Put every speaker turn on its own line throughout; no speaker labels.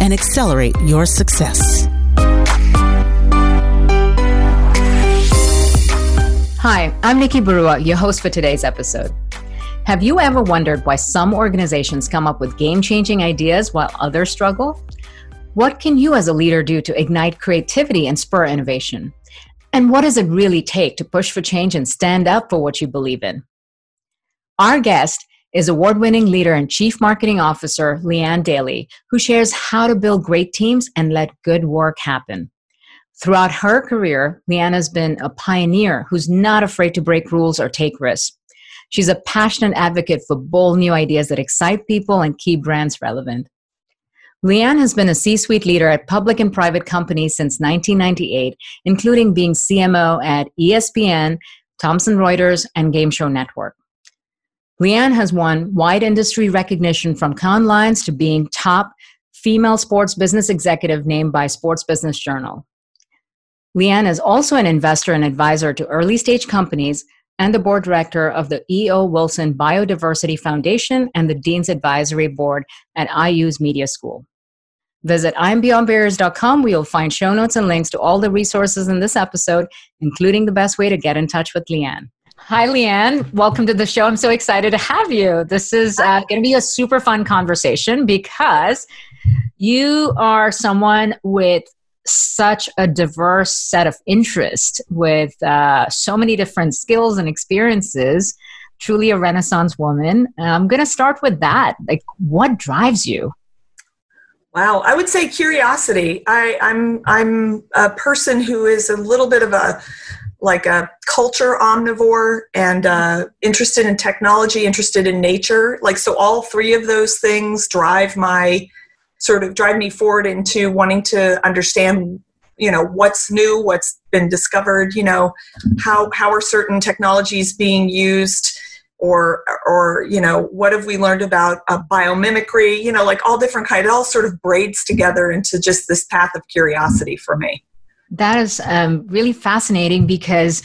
and accelerate your success.
Hi, I'm Nikki Barua, your host for today's episode. Have you ever wondered why some organizations come up with game changing ideas while others struggle? What can you as a leader do to ignite creativity and spur innovation? And what does it really take to push for change and stand up for what you believe in? Our guest is award winning leader and chief marketing officer Lee Ann Daly, who shares how to build great teams and let good work happen. Throughout her career, Lee Ann has been a pioneer who's not afraid to break rules or take risks. She's a passionate advocate for bold new ideas that excite people and keep brands relevant. Lee Ann has been a C suite leader at public and private companies since 1998, including being CMO at ESPN, Thomson Reuters, and Game Show Network. Lee Ann has won wide industry recognition from Cannes Lions to being top female sports business executive named by Sports Business Journal. Lee Ann is also an investor and advisor to early stage companies and the board director of the E.O. Wilson Biodiversity Foundation and the Dean's Advisory Board at IU's Media School. Visit I'mBeyondBarriers.com where you'll find show notes and links to all the resources in this episode, including the best way to get in touch with Leanne. Hi, Lee Ann. Welcome to the show. I'm so excited to have you. This is uh, going to be a super fun conversation because you are someone with such a diverse set of interests with uh, so many different skills and experiences. Truly a Renaissance woman. I'm going to start with that. Like, what drives you?
Wow, I would say curiosity. I, I'm I'm a person who is a little bit of a like a culture omnivore and uh, interested in technology, interested in nature. Like, so all three of those things drive my sort of drive me forward into wanting to understand you know what's new what's been discovered you know how how are certain technologies being used or or you know what have we learned about biomimicry you know like all different kind it all sort of braids together into just this path of curiosity for me
that is um, really fascinating because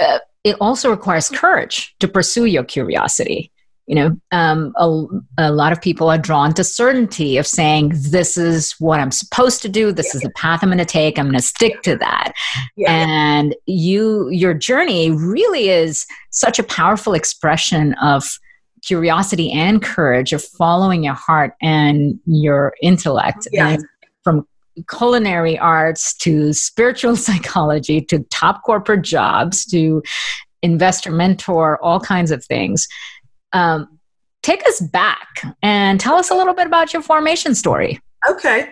uh, it also requires courage to pursue your curiosity. You know, um, a, a, lot of people are drawn to certainty of saying, this is what I'm supposed to do. This yeah. is the path I'm going to take. I'm going to stick to that. Yeah. And you, your journey really is such a powerful expression of curiosity and courage of following your heart and your intellect. Yeah. And from culinary arts to spiritual psychology to top corporate jobs to investor mentor, all kinds of things. Um, take us back and tell us a little bit about your formation story.
Okay.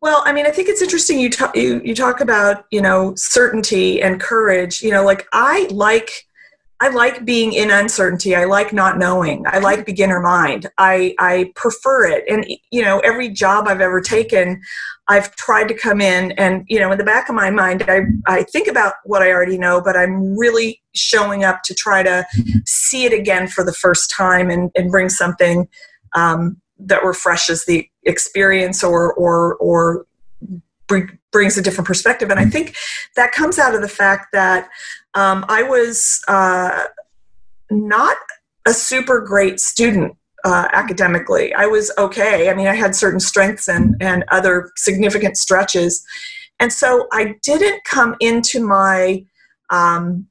Well, I mean, I think it's interesting you talk you, you talk about, you know, certainty and courage. You know, like I like I like being in uncertainty. I like not knowing. I like beginner mind. I, I prefer it. And, you know, every job I've ever taken, I've tried to come in and, you know, in the back of my mind, I, I think about what I already know, but I'm really showing up to try to see it again for the first time and, and bring something um, that refreshes the experience or, or, or brings a different perspective. And I think that comes out of the fact that um, I was uh, not a super great student uh, academically. I was okay. I mean, I had certain strengths and, and other significant stretches. And so I didn't come into my um,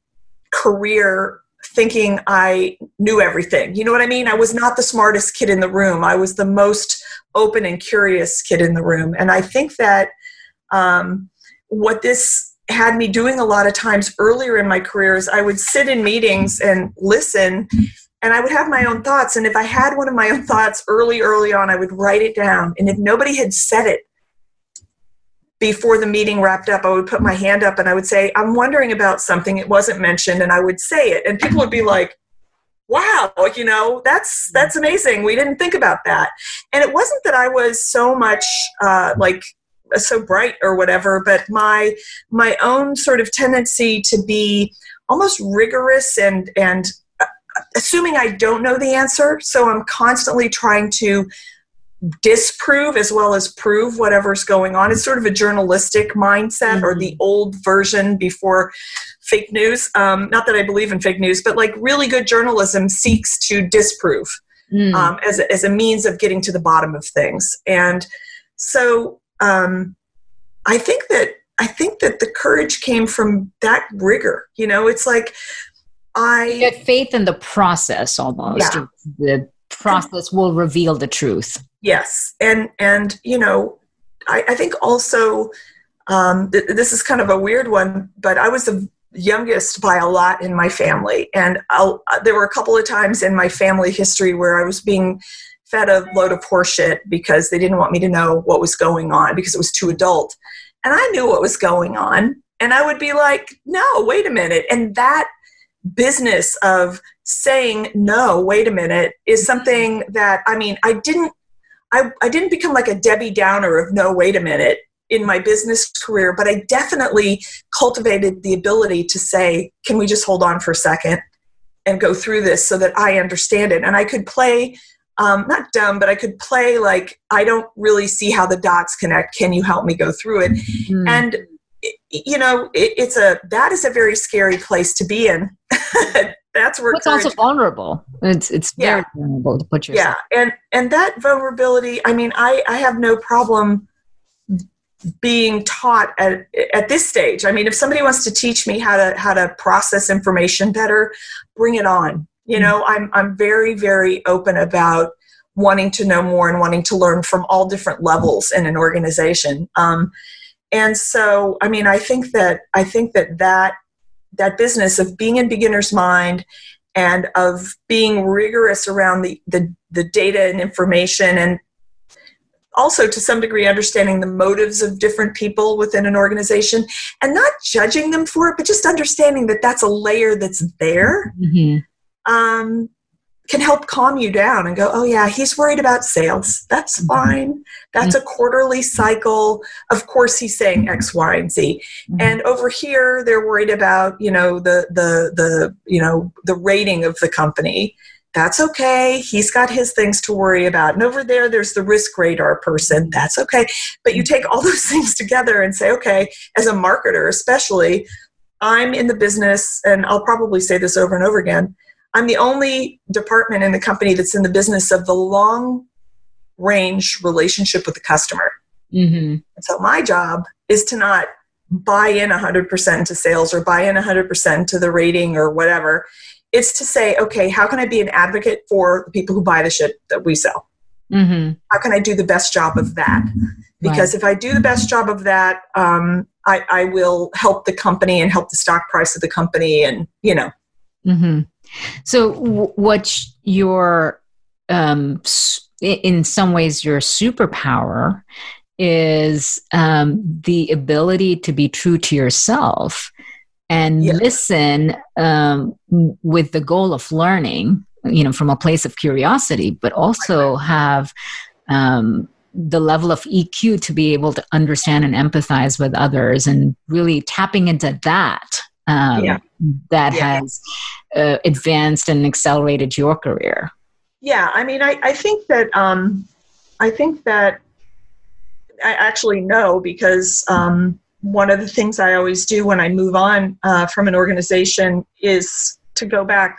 career thinking I knew everything. You know what I mean? I was not the smartest kid in the room. I was the most open and curious kid in the room. And I think that um, what this had me doing a lot of times earlier in my career is I would sit in meetings and listen and I would have my own thoughts. And if I had one of my own thoughts early, early on, I would write it down. And if nobody had said it before the meeting wrapped up, I would put my hand up and I would say, I'm wondering about something. It wasn't mentioned. And I would say it. And people would be like, wow, you know, that's that's amazing. We didn't think about that. And it wasn't that I was so much uh, like so bright or whatever but my my own sort of tendency to be almost rigorous and and uh, assuming i don't know the answer so i'm constantly trying to disprove as well as prove whatever's going on it's sort of a journalistic mindset mm-hmm. or the old version before fake news um, not that i believe in fake news but like really good journalism seeks to disprove mm. um, as, a, as a means of getting to the bottom of things and so um, I think that I think that the courage came from that rigor. You know, it's like I
you get faith in the process almost. Yeah. The process will reveal the truth.
Yes, and and you know, I, I think also um, th- this is kind of a weird one, but I was the youngest by a lot in my family, and I'll, there were a couple of times in my family history where I was being fed a load of horseshit because they didn't want me to know what was going on because it was too adult. And I knew what was going on. And I would be like, no, wait a minute. And that business of saying, no, wait a minute, is mm-hmm. something that, I mean, I didn't. I, I didn't become like a Debbie Downer of no, wait a minute in my business career, but I definitely cultivated the ability to say, can we just hold on for a second and go through this so that I understand it? And I could play um, not dumb, but I could play like, I don't really see how the dots connect. Can you help me go through it? Mm-hmm. And, you know, it, it's a, that is a very scary place to be in. That's where
it's also vulnerable. It's, it's very vulnerable to put yourself.
Yeah. And, and that vulnerability, I mean, I, I have no problem being taught at, at this stage. I mean, if somebody wants to teach me how to, how to process information better, bring it on you know i'm i'm very very open about wanting to know more and wanting to learn from all different levels in an organization. Um, and so i mean i think that i think that that that business of being in beginner's mind and of being rigorous around the, the, the data and information and also to some degree understanding the motives of different people within an organization and not judging them for it but just understanding that that's a layer that's there. Mm-hmm um, can help calm you down and go, oh, yeah, he's worried about sales. That's mm-hmm. fine. That's mm-hmm. a quarterly cycle. Of course, he's saying X, Y, and Z. Mm-hmm. And over here, they're worried about, you know, the, the, the, you know, the rating of the company. That's okay. He's got his things to worry about. And over there, there's the risk radar person. That's okay. But you take all those things together and say, okay, as a marketer, especially, I'm in the business, and I'll probably say this over and over again I'm the only department in the company that's in the business of the long range relationship with the customer. Mm-hmm. So my job is to not buy in 100% to sales or buy in 100% to the rating or whatever. It's to say, okay, how can I be an advocate for the people who buy the shit that we sell? Mm-hmm. How can I do the best job of that? Because right. if I do the best job of that, um, I, I, will help the company and help the stock price of the company, and you know.
Mm-hmm. So, w- what's your, um, in some ways, your superpower is um, the ability to be true to yourself and yeah. listen um, with the goal of learning, you know, from a place of curiosity, but also have um, the level of EQ to be able to understand and empathize with others and really tapping into that um, yeah. that yeah. has uh, advanced and accelerated your career?
Yeah, I mean, I, I think that um, I think that I actually know because um, one of the things I always do when I move on uh, from an organization is to go back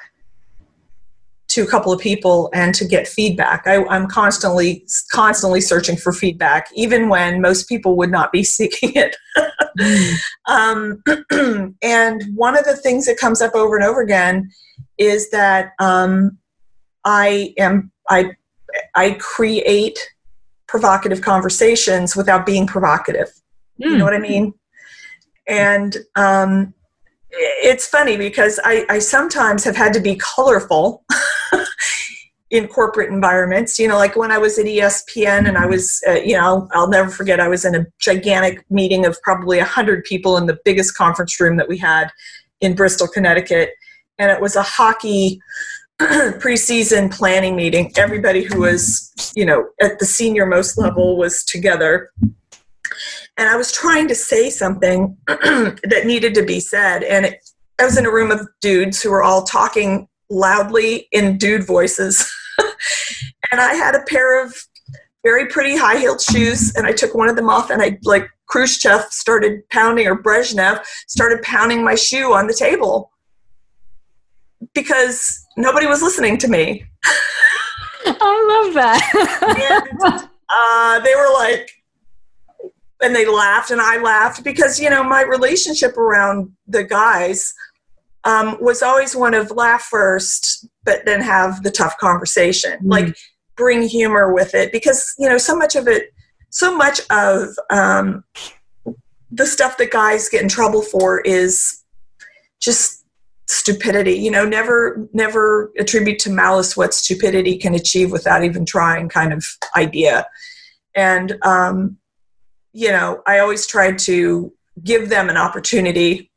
to a couple of people and to get feedback. I, am constantly, constantly searching for feedback, even when most people would not be seeking it. um, and one of the things that comes up over and over again is that um, I am I I create provocative conversations without being provocative. Mm. You know what I mean? And um, it's funny because I, I sometimes have had to be colorful in corporate environments. You know, like when I was at ESPN and I was, uh, you know, I'll never forget, I was in a gigantic meeting of probably 100 people in the biggest conference room that we had in Bristol, Connecticut. And it was a hockey preseason planning meeting. Everybody who was, you know, at the senior most level was together. and I was trying to say something that needed to be said. And it, I was in a room of dudes who were all talking loudly in dude voices. and I had a pair of very pretty high heeled shoes, and I took one of them off, and I like Khrushchev started pounding, or Brezhnev started pounding my shoe on the table because nobody was listening to me.
I love that.
and uh, they were like, and they laughed, and I laughed because, you know, my relationship around the guys um, was always one of laugh first, but then have the tough conversation. Mm-hmm. Like, bring humor with it because, you know, so much of it, so much of um, the stuff that guys get in trouble for is just stupidity you know never never attribute to malice what stupidity can achieve without even trying kind of idea and um, you know i always tried to give them an opportunity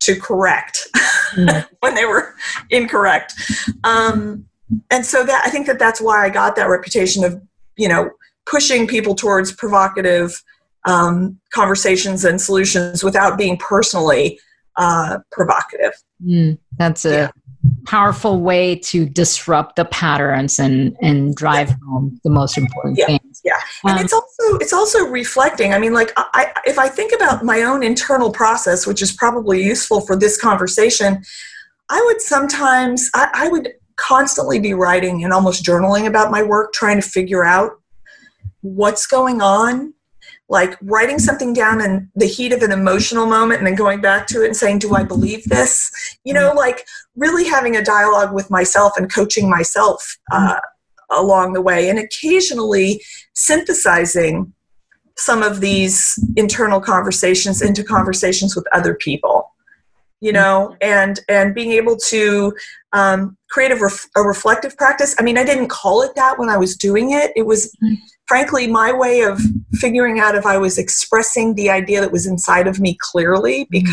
to correct. when they were incorrect um, and so that i think that that's why i got that reputation of you know pushing people towards provocative um, conversations and solutions without being personally uh, provocative.
Mm, that's a yeah. powerful way to disrupt the patterns and and drive yeah. home the most important
yeah.
things.
Yeah, and um, it's also it's also reflecting. I mean, like I, if I think about my own internal process, which is probably useful for this conversation, I would sometimes I, I would constantly be writing and almost journaling about my work, trying to figure out what's going on like writing something down in the heat of an emotional moment and then going back to it and saying, Do I believe this? You know, like really having a dialogue with myself and coaching myself uh, along the way, and occasionally synthesizing some of these internal conversations into conversations with other people you know and and being able to um, create a, ref- a reflective practice i mean i didn't call it that when i was doing it it was frankly, my way of figuring out if I was expressing the idea that was inside of me clearly mm-hmm.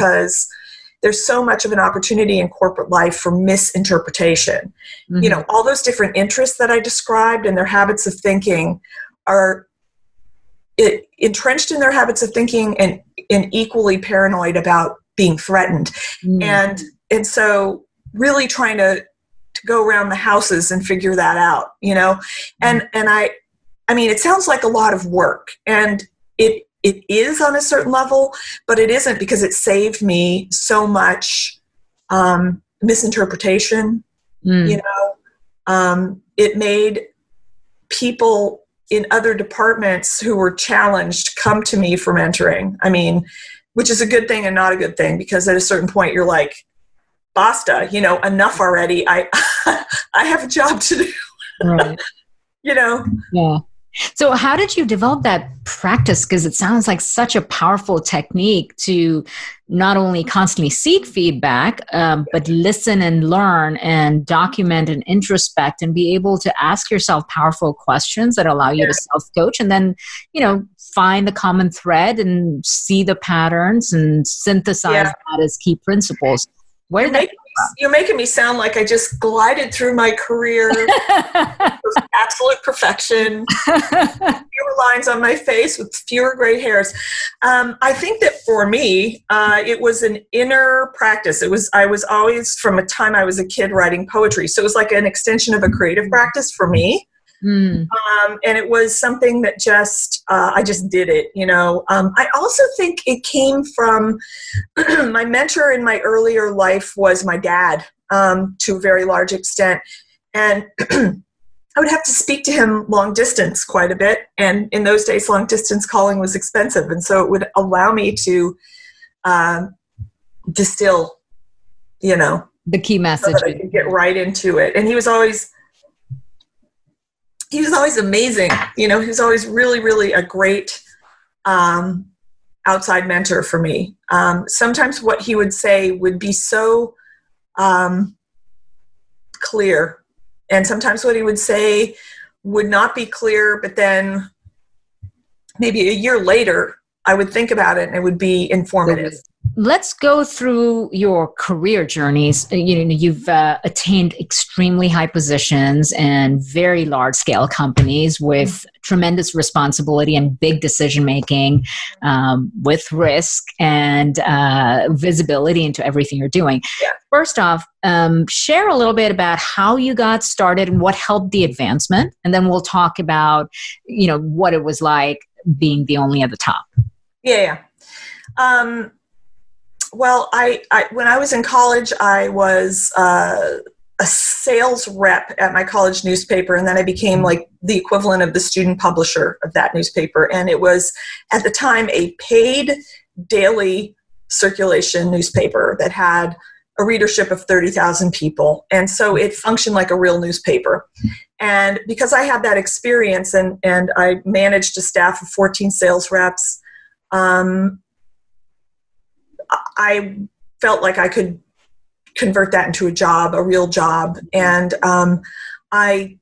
There's so much of an opportunity in corporate life for misinterpretation. Mm-hmm. You know, all those different interests that I described and their habits of thinking are it, entrenched in their habits of thinking and, and equally paranoid about being threatened. Mm-hmm. And and so really trying to to go around the houses and figure that out, you know. And mm-hmm. and I I mean, it sounds like a lot of work, and it it is on a certain level, but it isn't because it saved me so much um, misinterpretation. Mm. You know, um, it made people in other departments who were challenged come to me for mentoring. I mean, which is a good thing and not a good thing because at a certain point you're like, basta, you know, enough already. I I have a job to do. Right. you know.
Yeah. So, how did you develop that practice? Because it sounds like such a powerful technique to not only constantly seek feedback, um, but listen and learn and document and introspect and be able to ask yourself powerful questions that allow you to self coach and then, you know, find the common thread and see the patterns and synthesize yeah. that as key principles.
Where did that you're making me sound like I just glided through my career absolute perfection, fewer lines on my face with fewer gray hairs. Um, I think that for me, uh, it was an inner practice. It was I was always from a time I was a kid writing poetry, so it was like an extension of a creative practice for me. Mm. Um, and it was something that just uh, I just did it, you know. Um, I also think it came from my mentor in my earlier life was my dad um, to a very large extent, and I would have to speak to him long distance quite a bit, and in those days, long distance calling was expensive, and so it would allow me to uh, distill, you know,
the key message. So
get right into it, and he was always he was always amazing. You know, he was always really, really a great um, outside mentor for me. Um, sometimes what he would say would be so um, clear, and sometimes what he would say would not be clear, but then maybe a year later, I would think about it and it would be informative.
Let's go through your career journeys. Uh, you know, you've uh, attained extremely high positions and very large scale companies with mm-hmm. tremendous responsibility and big decision making, um, with risk and uh, visibility into everything you're doing. Yeah. First off, um, share a little bit about how you got started and what helped the advancement, and then we'll talk about you know what it was like being the only at the top.
Yeah. yeah. Um, well, I, I, when I was in college, I was uh, a sales rep at my college newspaper, and then I became like the equivalent of the student publisher of that newspaper. And it was at the time a paid daily circulation newspaper that had a readership of 30,000 people. And so it functioned like a real newspaper. And because I had that experience and, and I managed a staff of 14 sales reps, um, I felt like I could convert that into a job, a real job. And um, I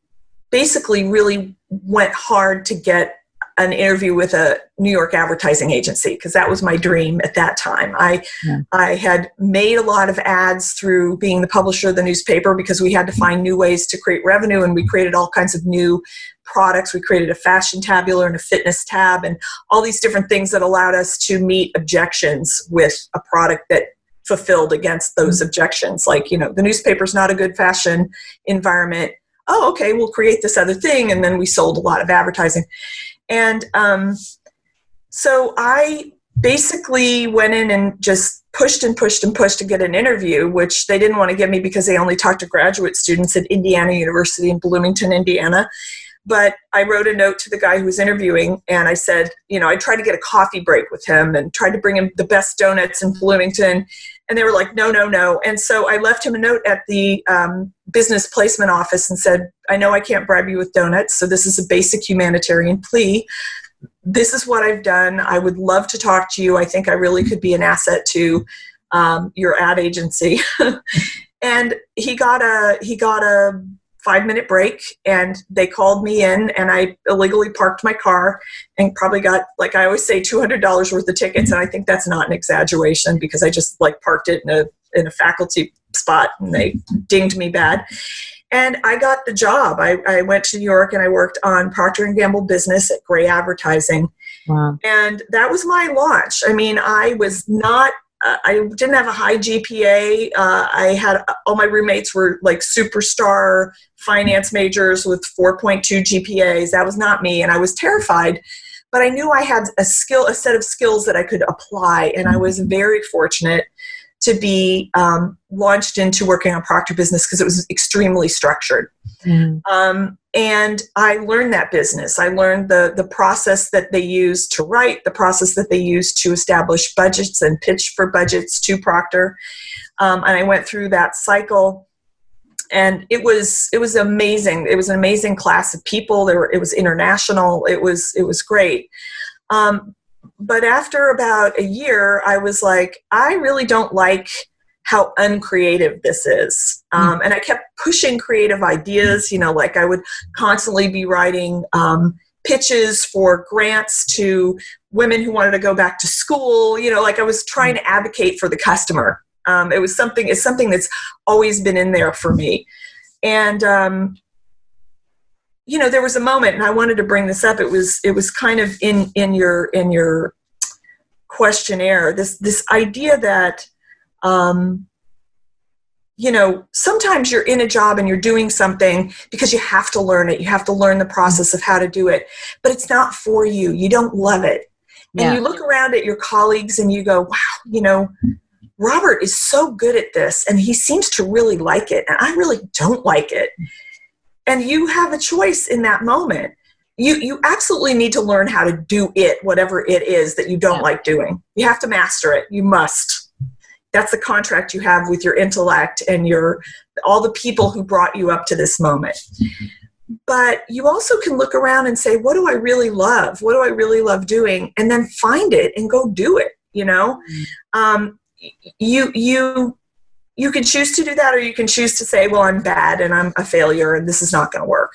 basically really went hard to get an interview with a New York advertising agency because that was my dream at that time. I yeah. I had made a lot of ads through being the publisher of the newspaper because we had to find new ways to create revenue and we created all kinds of new products. We created a fashion tabular and a fitness tab and all these different things that allowed us to meet objections with a product that fulfilled against those mm-hmm. objections. Like, you know, the newspaper's not a good fashion environment. Oh, okay, we'll create this other thing. And then we sold a lot of advertising. And um, so I basically went in and just pushed and pushed and pushed to get an interview, which they didn't want to give me because they only talked to graduate students at Indiana University in Bloomington, Indiana. But I wrote a note to the guy who was interviewing and I said, you know, I tried to get a coffee break with him and tried to bring him the best donuts in Bloomington. And they were like, no, no, no. And so I left him a note at the um, business placement office and said, I know I can't bribe you with donuts, so this is a basic humanitarian plea. This is what I've done. I would love to talk to you. I think I really could be an asset to um, your ad agency. and he got a he got a five minute break and they called me in and I illegally parked my car and probably got like I always say $200 worth of tickets and I think that's not an exaggeration because I just like parked it in a in a faculty spot and they dinged me bad and I got the job. I, I went to New York and I worked on Procter and Gamble business at Grey Advertising. Wow. And that was my launch. I mean, I was not uh, I didn't have a high GPA. Uh, I had all my roommates were like superstar finance majors with 4.2 GPAs. That was not me, and I was terrified. But I knew I had a skill, a set of skills that I could apply, and I was very fortunate to be um, launched into working on Procter business because it was extremely structured. Mm. Um, and I learned that business. I learned the the process that they use to write, the process that they use to establish budgets and pitch for budgets to Procter. Um, and I went through that cycle, and it was it was amazing. It was an amazing class of people. There were, it was international. It was it was great. Um, but after about a year, I was like, I really don't like how uncreative this is. Hmm. Um, and I kept pushing creative ideas, you know, like I would constantly be writing um, pitches for grants to women who wanted to go back to school, you know, like I was trying to advocate for the customer. Um, it was something, it's something that's always been in there for me. And, um, you know, there was a moment, and I wanted to bring this up. It was, it was kind of in in your in your questionnaire. This this idea that um, you know, sometimes you're in a job and you're doing something because you have to learn it. You have to learn the process of how to do it, but it's not for you. You don't love it. And yeah. you look around at your colleagues and you go, wow, you know, Robert is so good at this and he seems to really like it. And I really don't like it. And you have a choice in that moment. You, you absolutely need to learn how to do it, whatever it is that you don't yeah. like doing. You have to master it. You must that's the contract you have with your intellect and your all the people who brought you up to this moment. But you also can look around and say what do i really love? What do i really love doing? And then find it and go do it you know? Um, you you you can choose to do that or you can choose to say well i'm bad and i'm a failure and this is not going to work.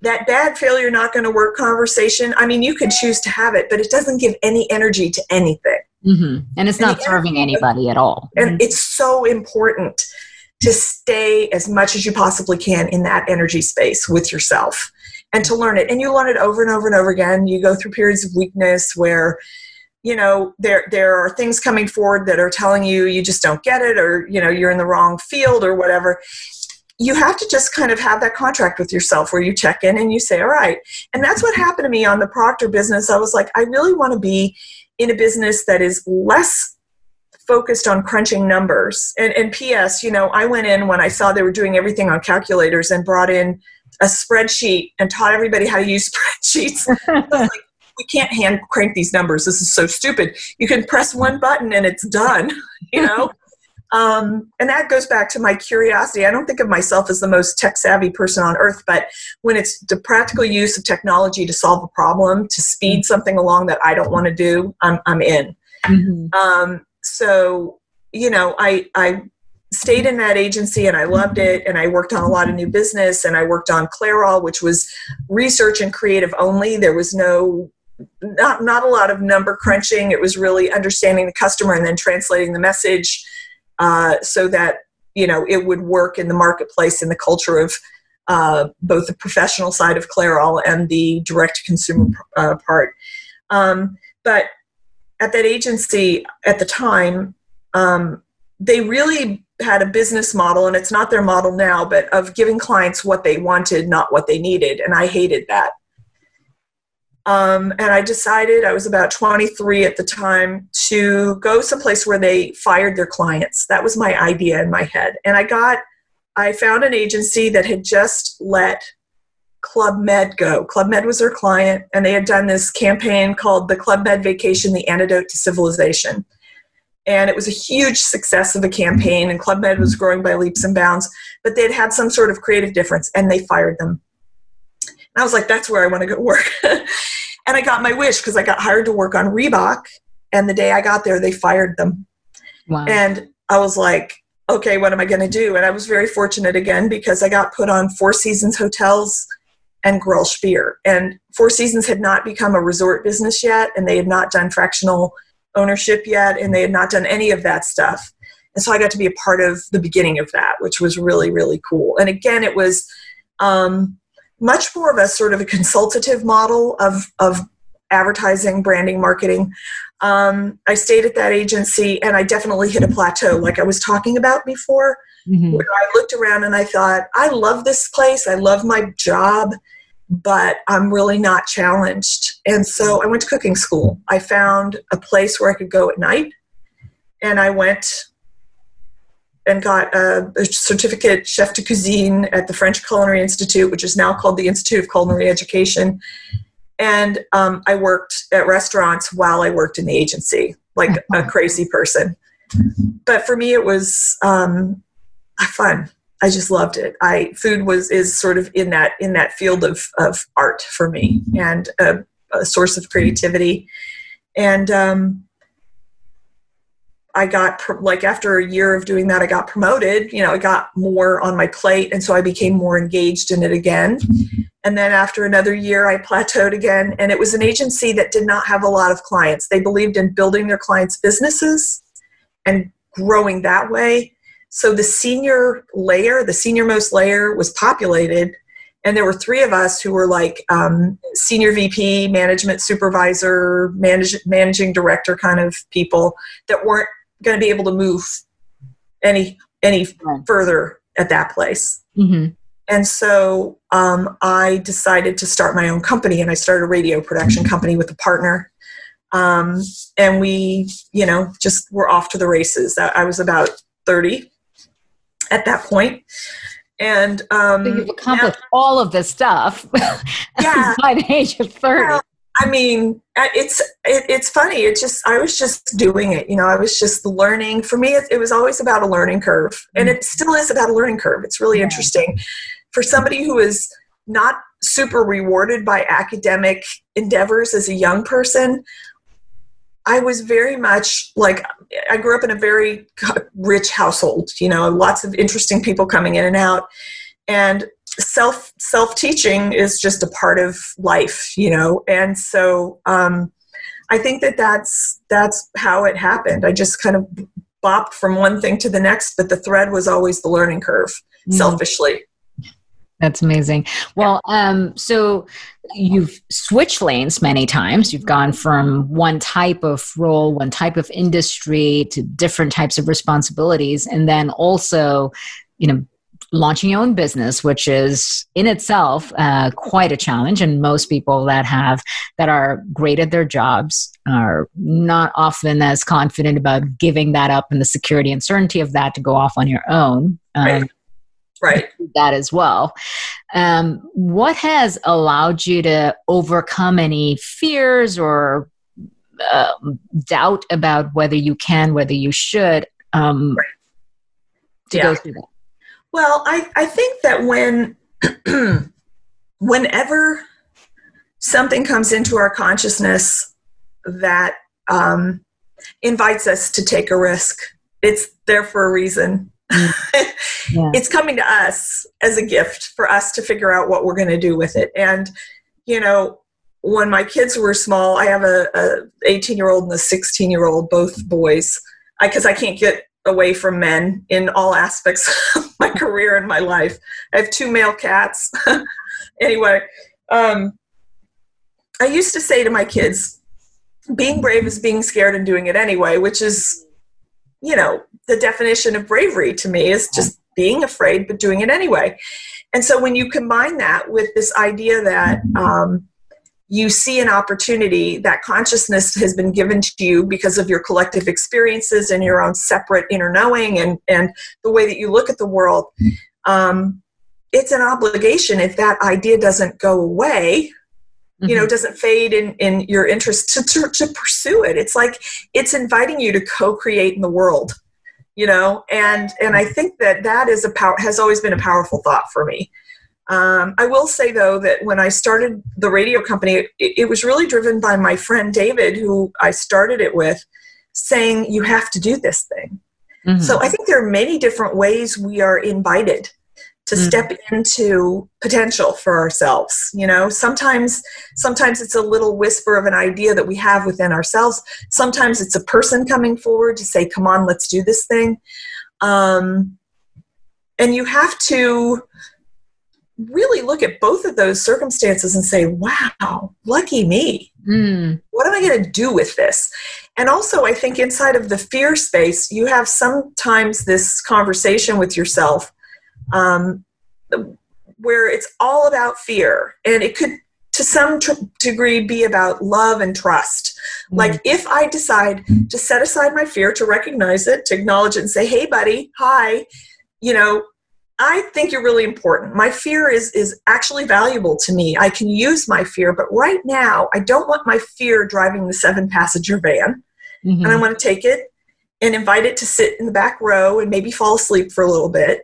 That bad failure not going to work conversation i mean you can choose to have it but it doesn't give any energy to anything
Mm-hmm. And it's not serving anybody at all.
And
mm-hmm.
it's so important to stay as much as you possibly can in that energy space with yourself and to learn it. And you learn it over and over and over again. You go through periods of weakness where you know there there are things coming forward that are telling you you just don't get it or you know you're in the wrong field or whatever you have to just kind of have that contract with yourself where you check in and you say all right and that's what happened to me on the Procter business i was like i really want to be in a business that is less focused on crunching numbers and, and ps you know i went in when i saw they were doing everything on calculators and brought in a spreadsheet and taught everybody how to use spreadsheets like, we can't hand crank these numbers. This is so stupid. You can press one button and it's done, you know? Um, and that goes back to my curiosity. I don't think of myself as the most tech savvy person on earth, but when it's the practical use of technology to solve a problem, to speed something along that I don't want to do, I'm, I'm in. Mm-hmm. Um, so, you know, I, I stayed in that agency and I loved it. And I worked on a lot of new business and I worked on Clairol, which was research and creative only. There was no not not a lot of number crunching. It was really understanding the customer and then translating the message uh, so that you know it would work in the marketplace in the culture of uh, both the professional side of Clairol and the direct consumer uh, part. Um, but at that agency at the time, um, they really had a business model, and it's not their model now, but of giving clients what they wanted, not what they needed. And I hated that. Um, and I decided, I was about 23 at the time, to go someplace where they fired their clients. That was my idea in my head. And I got, I found an agency that had just let Club Med go. Club Med was their client, and they had done this campaign called the Club Med Vacation, the Antidote to Civilization. And it was a huge success of a campaign, and Club Med was growing by leaps and bounds, but they had had some sort of creative difference, and they fired them. I was like, that's where I want to go work. And I got my wish because I got hired to work on Reebok. And the day I got there, they fired them. Wow. And I was like, okay, what am I going to do? And I was very fortunate again because I got put on Four Seasons hotels and Grolsch beer. And Four Seasons had not become a resort business yet, and they had not done fractional ownership yet, and they had not done any of that stuff. And so I got to be a part of the beginning of that, which was really, really cool. And again, it was um, much more of a sort of a consultative model of, of advertising, branding, marketing. Um, I stayed at that agency and I definitely hit a plateau, like I was talking about before, mm-hmm. where I looked around and I thought, I love this place, I love my job, but I'm really not challenged. And so I went to cooking school. I found a place where I could go at night and I went and got a, a, certificate chef de cuisine at the French Culinary Institute, which is now called the Institute of Culinary Education. And um, I worked at restaurants while I worked in the agency, like a crazy person. But for me, it was um, fun. I just loved it. I food was is sort of in that in that field of of art for me and a, a source of creativity. And um, I got like after a year of doing that, I got promoted. You know, I got more on my plate, and so I became more engaged in it again. And then after another year, I plateaued again. And it was an agency that did not have a lot of clients. They believed in building their clients' businesses and growing that way. So the senior layer, the senior most layer, was populated. And there were three of us who were like um, senior VP, management supervisor, manage, managing director kind of people that weren't going to be able to move any any further at that place. Mm-hmm. And so um, I decided to start my own company, and I started a radio production company with a partner. Um, and we, you know, just were off to the races. I was about thirty at that point, and um,
so you've accomplished now, all of this stuff.
Yeah,
by the age of thirty. Well,
I mean, it's it, it's funny. It just I was just doing it. You know, I was just learning. For me, it, it was always about a learning curve, and it still is about a learning curve. It's really interesting for somebody who is not super rewarded by academic endeavors as a young person. I was very much like I grew up in a very rich household. You know, lots of interesting people coming in and out, and self self teaching is just a part of life, you know. And so um, I think that that's that's how it happened. I just kind of bopped from one thing to the next, but the thread was always the learning curve. Mm. Selfishly.
That's amazing. Well, um, so you've switched lanes many times. You've gone from one type of role, one type of industry to different types of responsibilities, and then also, you know, launching your own business, which is in itself uh, quite a challenge. And most people that have that are great at their jobs are not often as confident about giving that up and the security and certainty of that to go off on your own.
Um, right. right.
That as well. Um, what has allowed you to overcome any fears or uh, doubt about whether you can, whether you should? Um, right. To
yeah.
go through that.
Well, I, I think that when whenever something comes into our consciousness that um, invites us to take a risk, it's there for a reason. Mm. yeah. It's coming to us as a gift for us to figure out what we're going to do with it. And, you know, when my kids were small, I have a, a 18 year old and a 16 year old, both boys, because I, I can't get away from men in all aspects of my career and my life. I have two male cats. anyway, um, I used to say to my kids, being brave is being scared and doing it anyway, which is, you know, the definition of bravery to me is just being afraid but doing it anyway. And so when you combine that with this idea that, um, you see an opportunity that consciousness has been given to you because of your collective experiences and your own separate inner knowing and, and the way that you look at the world. Um, it's an obligation. If that idea doesn't go away you know mm-hmm. doesn't fade in in your interest to, to, to pursue it. It's like it's inviting you to co-create in the world you know? And and i think that that is a power has always been a powerful thought for me um, I will say though that when I started the radio company, it, it, was really driven by my friend David, who I started it with, saying, You have to do this thing. Mm-hmm. So I think there are many different ways we are invited to mm-hmm. step into potential for ourselves you know sometimes sometimes it's a little whisper of an idea that we have within ourselves sometimes it's a person coming forward to say come on let's do this thing um, and you have to really look at both of those circumstances and say, wow, lucky me. Mm. What am I going to do with this? And also, I think inside of the fear space, you have sometimes this conversation with yourself um, where it's all about fear. And it could, to some tr- degree, be about love and trust. Mm. Like, if I decide to set aside my fear, to recognize it, to acknowledge it, and say, hey, buddy, hi, you know, I think you're really important. My fear is is actually valuable to me. I can use my fear, but right now I don't want my fear driving the seven passenger van. Mm-hmm. And I want to take it and invite it to sit in the back row and maybe fall asleep for a little bit.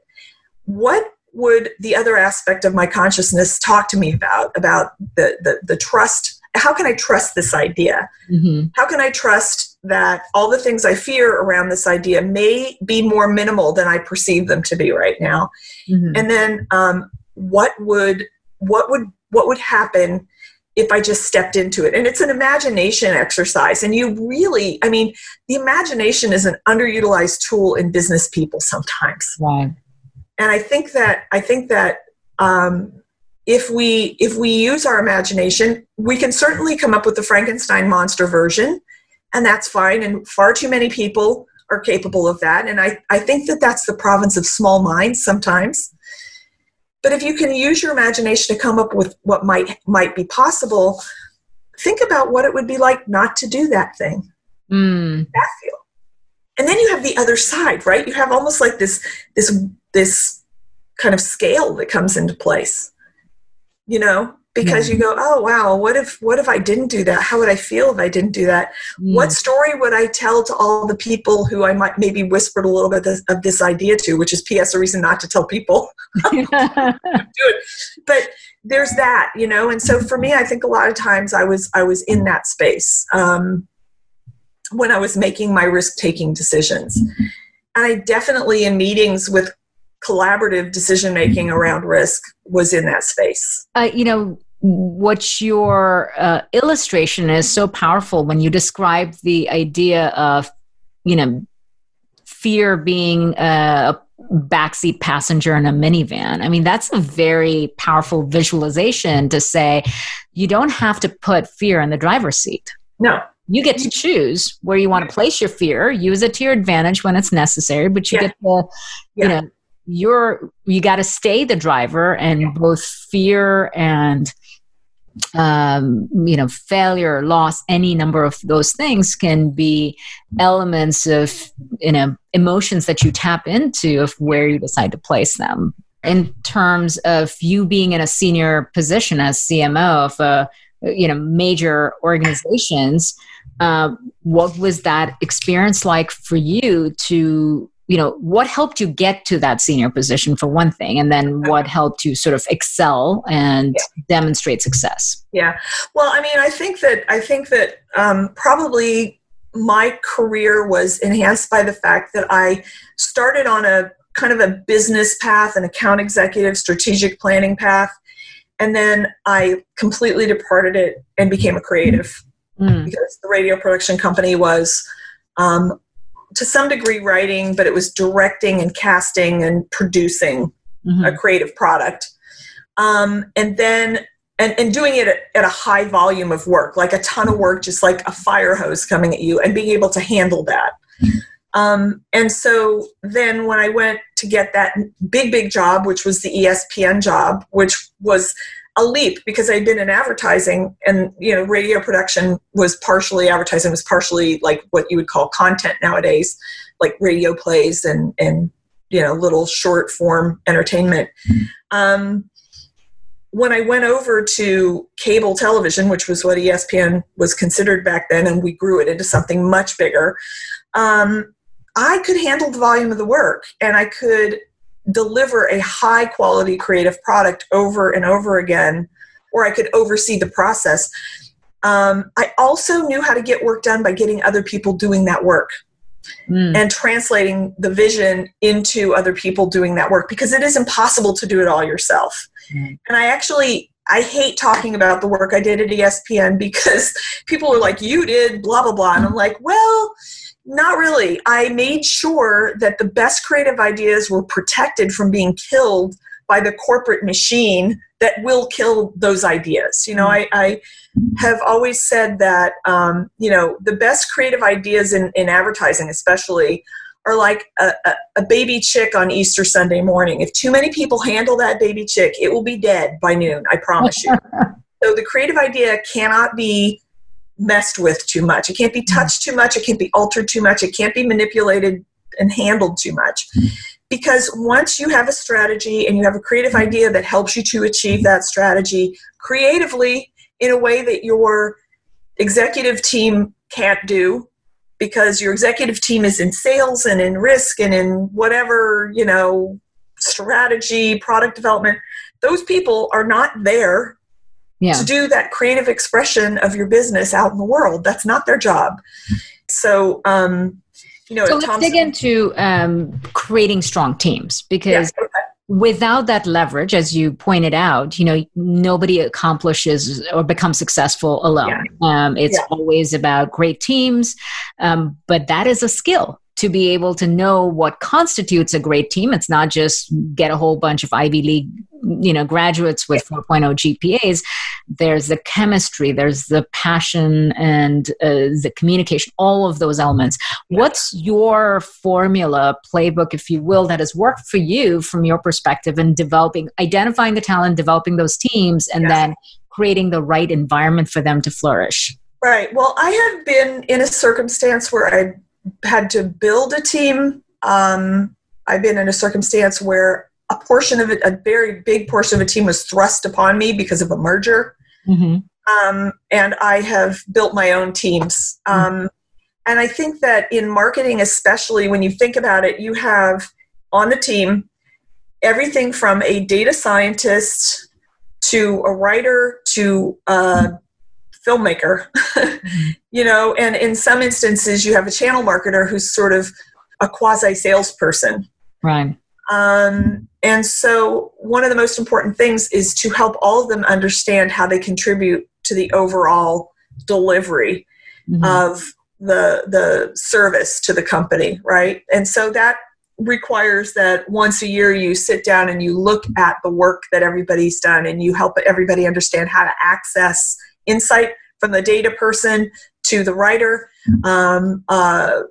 What would the other aspect of my consciousness talk to me about about the the, the trust how can I trust this idea? Mm-hmm. How can I trust that all the things I fear around this idea may be more minimal than I perceive them to be right now? Mm-hmm. And then um, what would what would what would happen if I just stepped into it? And it's an imagination exercise. And you really, I mean, the imagination is an underutilized tool in business people sometimes.
Right.
And I think that I think that um, if we if we use our imagination we can certainly come up with the frankenstein monster version and that's fine and far too many people are capable of that and i, I think that that's the province of small minds sometimes. But if you can use your imagination to come up with what might might be possible think about what it would be like not to do that thing. Mm. that feel. And then you have the other side right? You have almost like this this this kind of scale that comes into place you know because you go oh wow what if what if i didn't do that? How would i feel if i didn't do that? Mm. what story would i tell to all the people who i might maybe whispered a little bit of this, of this idea to which is ps a reason not to tell people. Do it. But there's that you know and so for me i think a lot of times i was i was in that space um, when i was making my risk taking decisions. And i definitely in meetings with collaborative decision making around risk was in that space.
Uh, you know, what your uh, illustration is so powerful when you describe the idea of you know fear being a backseat passenger in a minivan i mean that's a very powerful visualization to say you don't have to put fear in the driver's seat
no
you get to choose where you want to place your fear use it to your advantage when it's necessary but you yeah. get to you yeah. know you're you got to stay the driver and both fear and um, you know failure loss any number of those things can be elements of you know emotions that you tap into of where you decide to place them. In terms of you being in a senior position as cmo of a you know major organizations uh, what was that experience like for you to you know what helped you get to that senior position for one thing and then what helped you sort of excel and yeah. demonstrate success
yeah well i mean i think that i think that um, probably my career was enhanced by the fact that i started on a kind of a business path an account executive strategic planning path and then i completely departed it and became a creative mm. because the radio production company was um, to some degree writing, but it was directing and casting and producing mm-hmm. a creative product. Um, and then and, and doing it at, at, a high volume of work, like a ton of work, just like a fire hose coming at you, and being able to handle that. Um, and so then when I went to get that big, big job, which was the ESPN job, which was a leap because I'd been in advertising and you know radio production was partially advertising was partially like what you would call content nowadays like radio plays and and you know little short form entertainment. Um, when I went over to cable television which was what ESPN was considered back then and we grew it into something much bigger um, I could handle the volume of the work and I could deliver a high quality creative product over and over again, or I could oversee the process. Um, I also knew how to get work done by getting other people doing that work mm. and translating the vision into other people doing that work because it is impossible to do it all yourself. Mm. And I actually I hate talking about the work I did at ESPN because people are like, you did blah, blah, blah. And I'm like, well, not really. I made sure that the best creative ideas were protected from being killed by the corporate machine that will kill those ideas. You know, I, I have always said that, um, you know, the best creative ideas in, in advertising, especially, are like a, a, a, baby chick on Easter Sunday morning. If too many people handle that baby chick, it will be dead by noon, I promise you. so the creative idea cannot be messed with too much. It can't be mm-hmm. touched too much. It can't be altered too much. It can't be manipulated and handled too much. Mm-hmm. Because once you have a strategy and you have a creative mm-hmm. idea that helps you to achieve that strategy creatively in a way that your executive team can't do, because your executive team is in sales and in risk and in whatever, you know, strategy, product development, those people are not there yeah. to do that creative expression of your business out in the world. That's not their job. So, um, you know,
so let's Thomson, dig into um, creating strong teams because yeah, okay. without that leverage, as you pointed out, you know, nobody accomplishes or becomes successful alone. Yeah. Um, it's always about great teams, um, but that is a skill to be able to know what constitutes a great team. It's not just get a whole bunch of Ivy League, you know, graduates with 4.0 GPAs. There's the chemistry, there's the passion and uh, the communication, all of those elements. What's your formula, playbook, if you will, that has worked for you from your perspective in developing, identifying the talent, developing those teams, and yes. then creating the right environment for them to flourish?
Right. Well, I have been in a circumstance where I had to build a team. Um, I've been in a circumstance where a portion of it, a very big portion of a team was thrust upon me because of a merger. Mm-hmm. Um, and I have built my own teams. Mm-hmm. Um, and I think that in marketing, especially when you think about it, you have on the team everything from a data scientist to a writer to a filmmaker, you know, and in some instances you have a channel marketer who's sort of a quasi salesperson.
Right.
Um, and so one of the most important things is to help all of them understand how they contribute to the overall delivery mm-hmm. of the the service to the company right and so that requires that once a year you sit down and you look at the work that everybody's done and you help everybody understand how to access insight from the data person to the writer um, uh,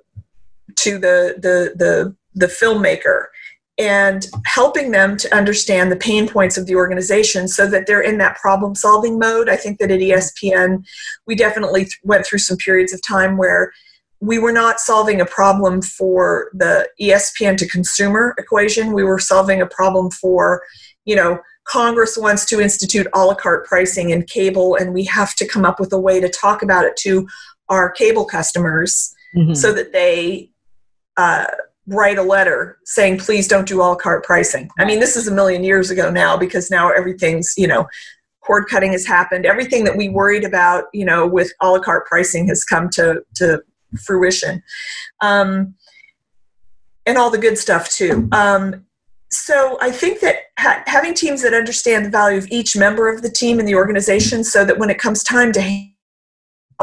to the, the the the filmmaker and helping them to understand the pain points of the organization so that they're in that problem solving mode. I think that at ESPN, we definitely went through some periods of time where we were not solving a problem for the ESPN to consumer equation. We were solving a problem for, you know, Congress wants to institute a la carte pricing in cable, and we have to come up with a way to talk about it to our cable customers mm-hmm. so that they uh, write a letter saying, please don't do a la carte pricing. I mean, this is a million years ago now because now everything's, you know, cord cutting has happened. Everything that we worried about, you know, with a la carte pricing has come to, to fruition. Um, and all the good stuff too. Um, so I think that ha- having teams that understand the value of each member of the team and the organization so that when it comes time to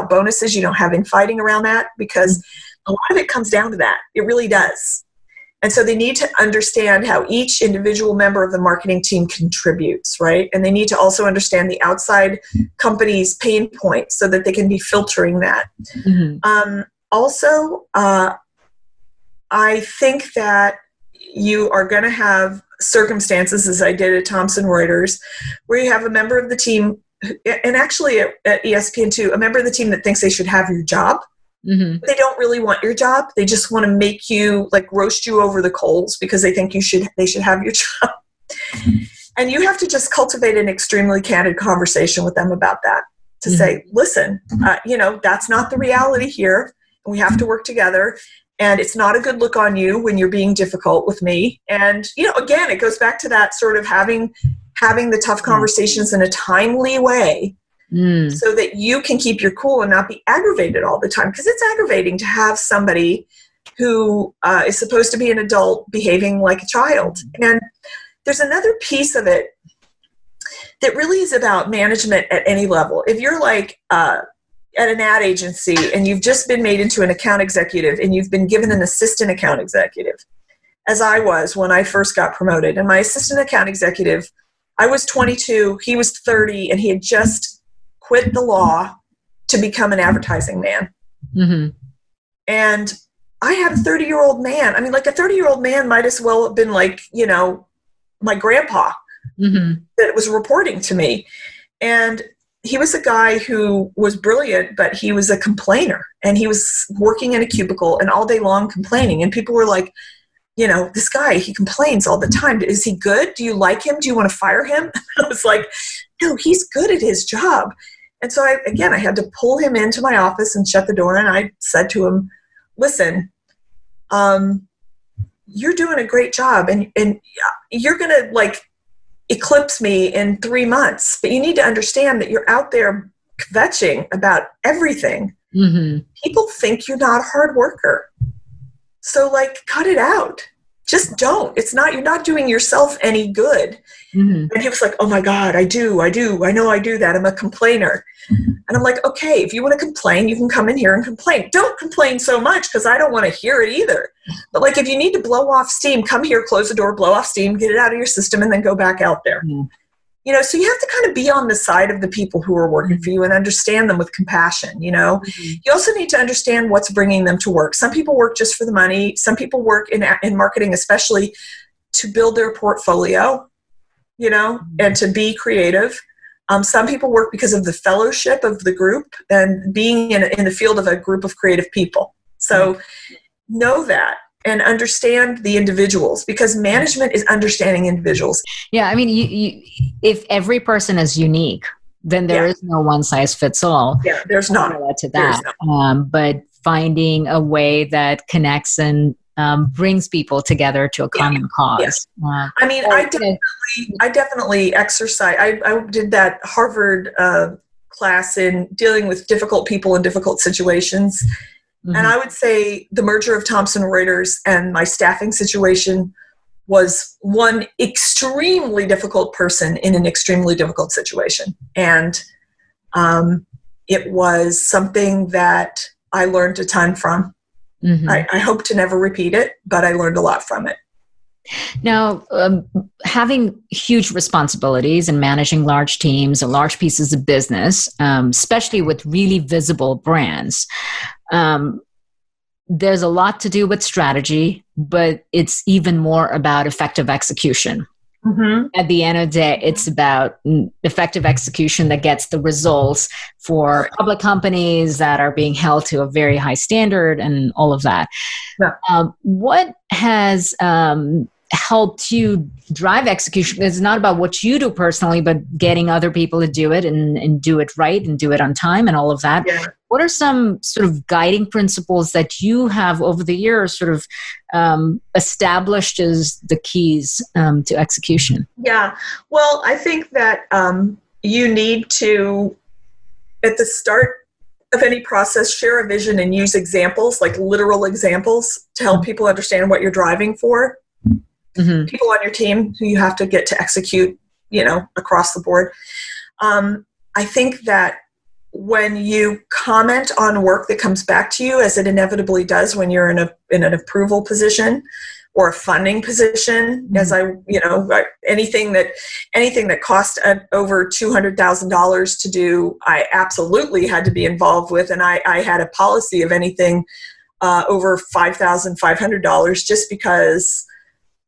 bonuses, you don't have infighting around that because a lot of it comes down to that. It really does. And so they need to understand how each individual member of the marketing team contributes, right? And they need to also understand the outside company's pain points so that they can be filtering that. Mm-hmm. Um, also, uh, I think that you are going to have circumstances, as I did at Thomson Reuters, where you have a member of the team, and actually at, at ESPN too, a member of the team that thinks they should have your job Mm-hmm. They don't really want your job. They just want to make you like roast you over the coals because they think you should they should have your job. And you have to just cultivate an extremely candid conversation with them about that to mm-hmm. say, listen, uh, you know, that's not the reality here. We have to work together. And it's not a good look on you when you're being difficult with me. And, you know, again, it goes back to that sort of having having the tough mm-hmm. conversations in a timely way mm. so that you can keep your cool and not be aggravated all the time. Because it's aggravating to have somebody who uh, is supposed to be an adult behaving like a child. And there's another piece of it that really is about management at any level. If you're like, uh, at an ad agency and you've just been made into an account executive and you've been given an assistant account executive, as I was when I first got promoted. And my assistant account executive, I was 22, he was 30, and he had just quit the law to become an advertising man. Mm-hmm. And I had a 30 year old man. I mean, like a 30 year old man might as well have been like, you know, my grandpa mm-hmm. that was reporting to me. And he was a guy who was brilliant, but he was a complainer and he was working in a cubicle and all day long complaining. And people were like, you know, this guy, he complains all the time. Is he good? Do you like him? Do you want to fire him? I was like, no, he's good at his job. And so I, again, I had to pull him into my office and shut the door. And I said to him, listen, um, you're doing a great job and, and you're going to like eclipse me in three months, but you need to understand that you're out there kvetching about everything. Mm-hmm. People think you're not a hard worker. So like cut it out just don't it's not you're not doing yourself any good mm-hmm. and he was like oh my god i do i do i know i do that i'm a complainer mm-hmm. And i'm like okay if you want to complain you can come in here and complain. Don't complain so much because i don't want to hear it either. But like if you need to blow off steam come here close the door blow off steam get it out of your system and then go back out there. Mm-hmm. You know so you have to kind of be on the side of the people who are working for you and understand them with compassion you know? Mm-hmm. you also need to understand what's bringing them to work. Some people work just for the money. Some people work in, in marketing especially to build their portfolio you know mm-hmm. and to be creative um, some people work because of the fellowship of the group and being in, in the field of a group of creative people so mm-hmm. know that and understand the individuals because management is understanding individuals.
Yeah, I mean, you, you, if every person is unique, then there yeah. is no one size fits all.
Yeah, there's not.
To that, um, but finding a way that connects and um, brings people together to a common yeah. cause.
Yeah. Uh, I mean, I definitely, I definitely exercise. I, I did that Harvard uh, class in dealing with difficult people in difficult situations Mm-hmm. And I would say the merger of Thomson Reuters and my staffing situation was one extremely difficult person in an extremely difficult situation. And um, it was something that I learned a ton from. Mm-hmm. I, I hope to never repeat it, but I learned a lot from it.
Now, um, having huge responsibilities and managing large teams and large pieces of business, um, especially with really visible brands, um, there's a lot to do with strategy, but it's even more about effective execution. Mm-hmm. At the end of the day, it's about effective execution that gets the results for public companies that are being held to a very high standard and all of that. Yeah. Um, what has um, helped you drive execution. It's not about what you do personally but getting other people to do it and, and do it right and do it on time and all of that. Yeah. what are some sort of guiding principles that you have over the years sort of um, established as the keys um, to execution?
Yeah. Well i think that um, you need to at the start of any process share a vision and use examples like literal examples to help mm-hmm. people understand what you're driving for mm-hmm. people on your team who you have to get to execute, you know, across the board. Um, I think that when you comment on work that comes back to you, as it inevitably does when you're in a in an approval position or a funding position, mm-hmm. as I you know anything that anything that cost over two hundred thousand dollars to do, I absolutely had to be involved with, and I, I had a policy of anything uh, over five thousand five hundred dollars just because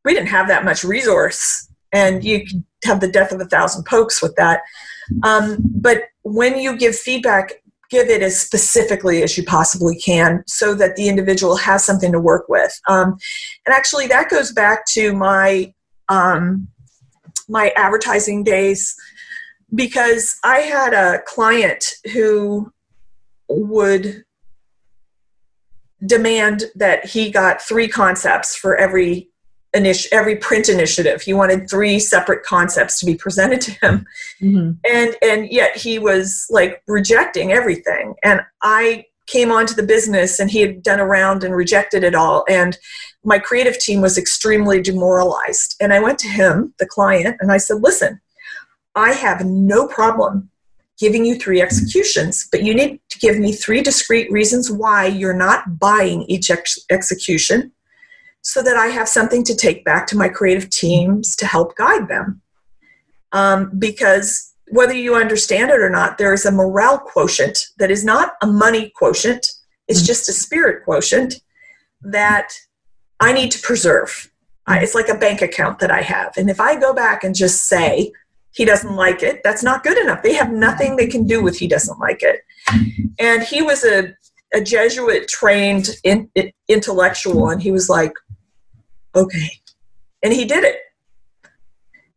we didn't have that much resource and you could have the death of a thousand pokes with that. Um, but when you give feedback give it as specifically as you possibly can so that the individual has something to work with. Um, and actually that goes back to my um, my advertising days because i had a client who would demand that he got three concepts for every initi- every print initiative. He wanted three separate concepts to be presented to him, mm-hmm. and and yet he was like rejecting everything. And I came onto the business, and he had done a round and rejected it all. And my creative team was extremely demoralized. And I went to him, the client, and I said, "Listen, I have no problem." Giving you three executions, but you need to give me three discrete reasons why you're not buying each ex- execution so that I have something to take back to my creative teams to help guide them. Um, because whether you understand it or not, there is a morale quotient that is not a money quotient, it's mm-hmm. just a spirit quotient that I need to preserve. I, it's like a bank account that I have. And if I go back and just say, he doesn't like it, that's not good enough. They have nothing they can do with he doesn't like it. And he was a, a Jesuit trained in, in, intellectual, and he was like, okay. And he did it.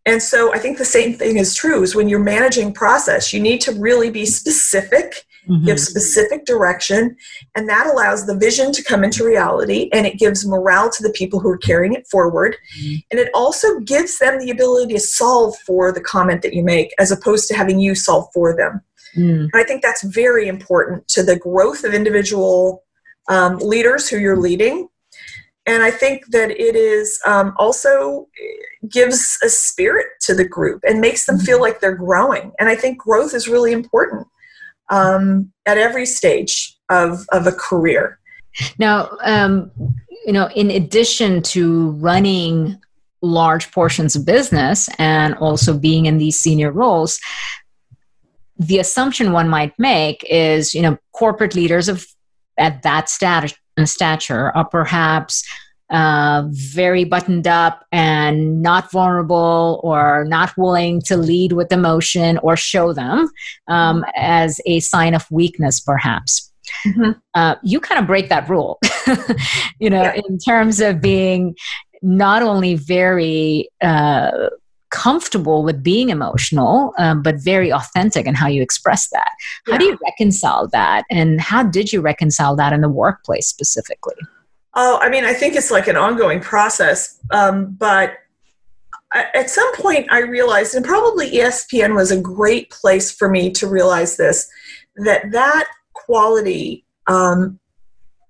And so I think the same thing is true is when you're managing process, you need to really be specific, mm-hmm. give specific direction, and that allows the vision to come into reality and it gives morale to the people who are carrying it forward. Mm-hmm. And it also gives them the ability to solve for the comment that you make as opposed to having you solve for them. Mm. And I think that's very important to the growth of individual um, leaders who you're leading and I think that it is um, also gives a spirit to the group and makes them feel mm-hmm. like they're growing. And I think growth is really important um, at every stage of, of a career.
Now, um, you know, in addition to running large portions of business and also being in these senior roles, the assumption one might make is, you know, corporate leaders of at that status stature are perhaps uh, very buttoned up and not vulnerable or not willing to lead with emotion or show them um, as a sign of weakness, perhaps. Mm-hmm. Uh, you kind of break that rule, you know, yeah. in terms of being not only very uh, comfortable with being emotional, um, but very authentic in how you express that. Yeah. How do you reconcile that? And how did you reconcile that in the workplace specifically?
Oh, I mean, I think it's like an ongoing process. Um, but at some point, I realized, and probably ESPN was a great place for me to realize this, that that quality um,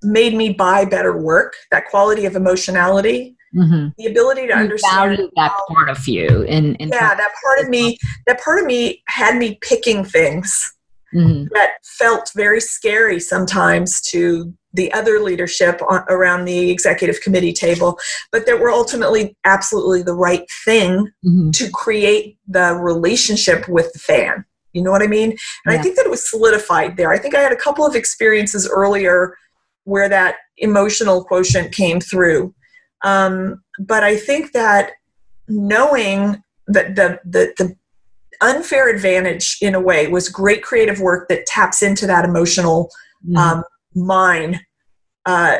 made me buy better work, that quality of emotionality mm-hmm. the ability to
you
understand
that part of you and, in
yeah that part of me that part of me had me picking things mm-hmm. that felt very scary sometimes to the other leadership on, around the executive committee table, but that were ultimately absolutely the right thing mm-hmm. to create the relationship with the fan. You know what I mean? And yeah. I think that it was solidified there. I think I had a couple of experiences earlier where that emotional quotient came through. Um, but I think that knowing that the, the, the unfair advantage in a way was great creative work that taps into that emotional mm. um, mine uh,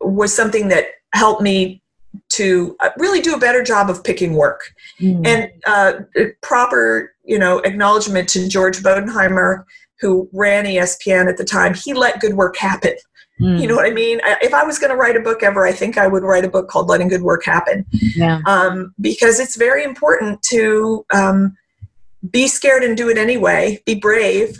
was something that helped me to uh, really do a better job of picking work mm. and uh, proper you know acknowledgement to george bodenheimer who ran espn at the time he let good work happen mm. you know what i mean if i was going to write a book ever i think i would write a book called letting good work happen
yeah.
um, because it's very important to um, be scared and do it anyway be brave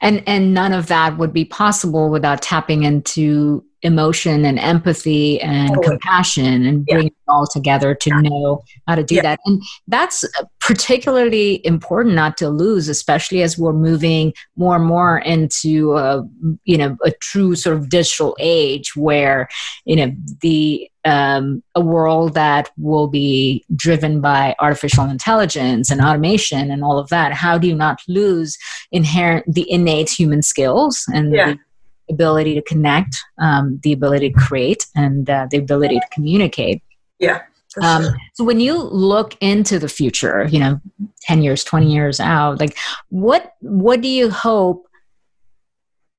and and none of that would be possible without tapping into emotion and empathy and totally. compassion and bring it all together to yeah. know how to do yeah. that and that's particularly important not to lose especially as we're moving more and more into a, you know a true sort of digital age where you know the um, a world that will be driven by artificial intelligence and automation and all of that how do you not lose inherent the innate human skills and the ability to connect, um, the ability to create, and uh, the ability to communicate.
Yeah.
Um, sure. So when you look into the future, you know, ten years, twenty years out, like what what do you hope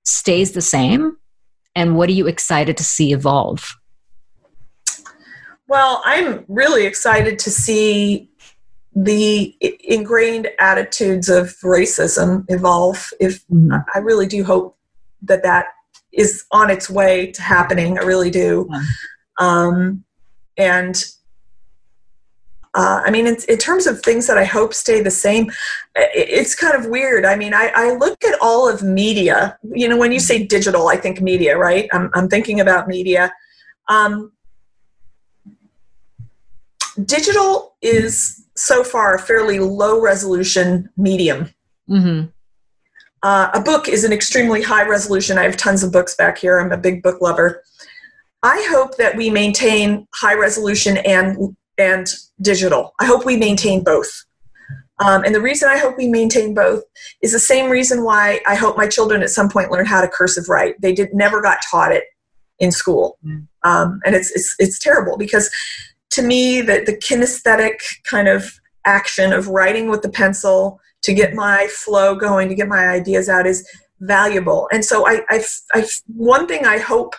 stays the same, and what are you excited to see evolve?
Well, I'm really excited to see the ingrained attitudes of racism evolve. If mm-hmm. I really do hope that that is on its way to happening. I really do. Um, and uh, I mean, in, in, terms of things that I hope stay the same, it's kind of weird. I mean, I, I, look at all of media. You know, when you say digital, I think media, right? I'm, I'm thinking about media. Um, digital is so far a fairly low resolution medium. Mm-hmm. Uh, a book is an extremely high resolution. I have tons of books back here. I'm a big book lover. I hope that we maintain high resolution and and digital. I hope we maintain both. Um, and the reason I hope we maintain both is the same reason why I hope my children at some point learn how to cursive write. They did never got taught it in school, mm. um, and it's, it's it's terrible because to me the the kinesthetic kind of action of writing with the pencil to get my flow going, to get my ideas out is valuable. And so I, I, I one thing I hope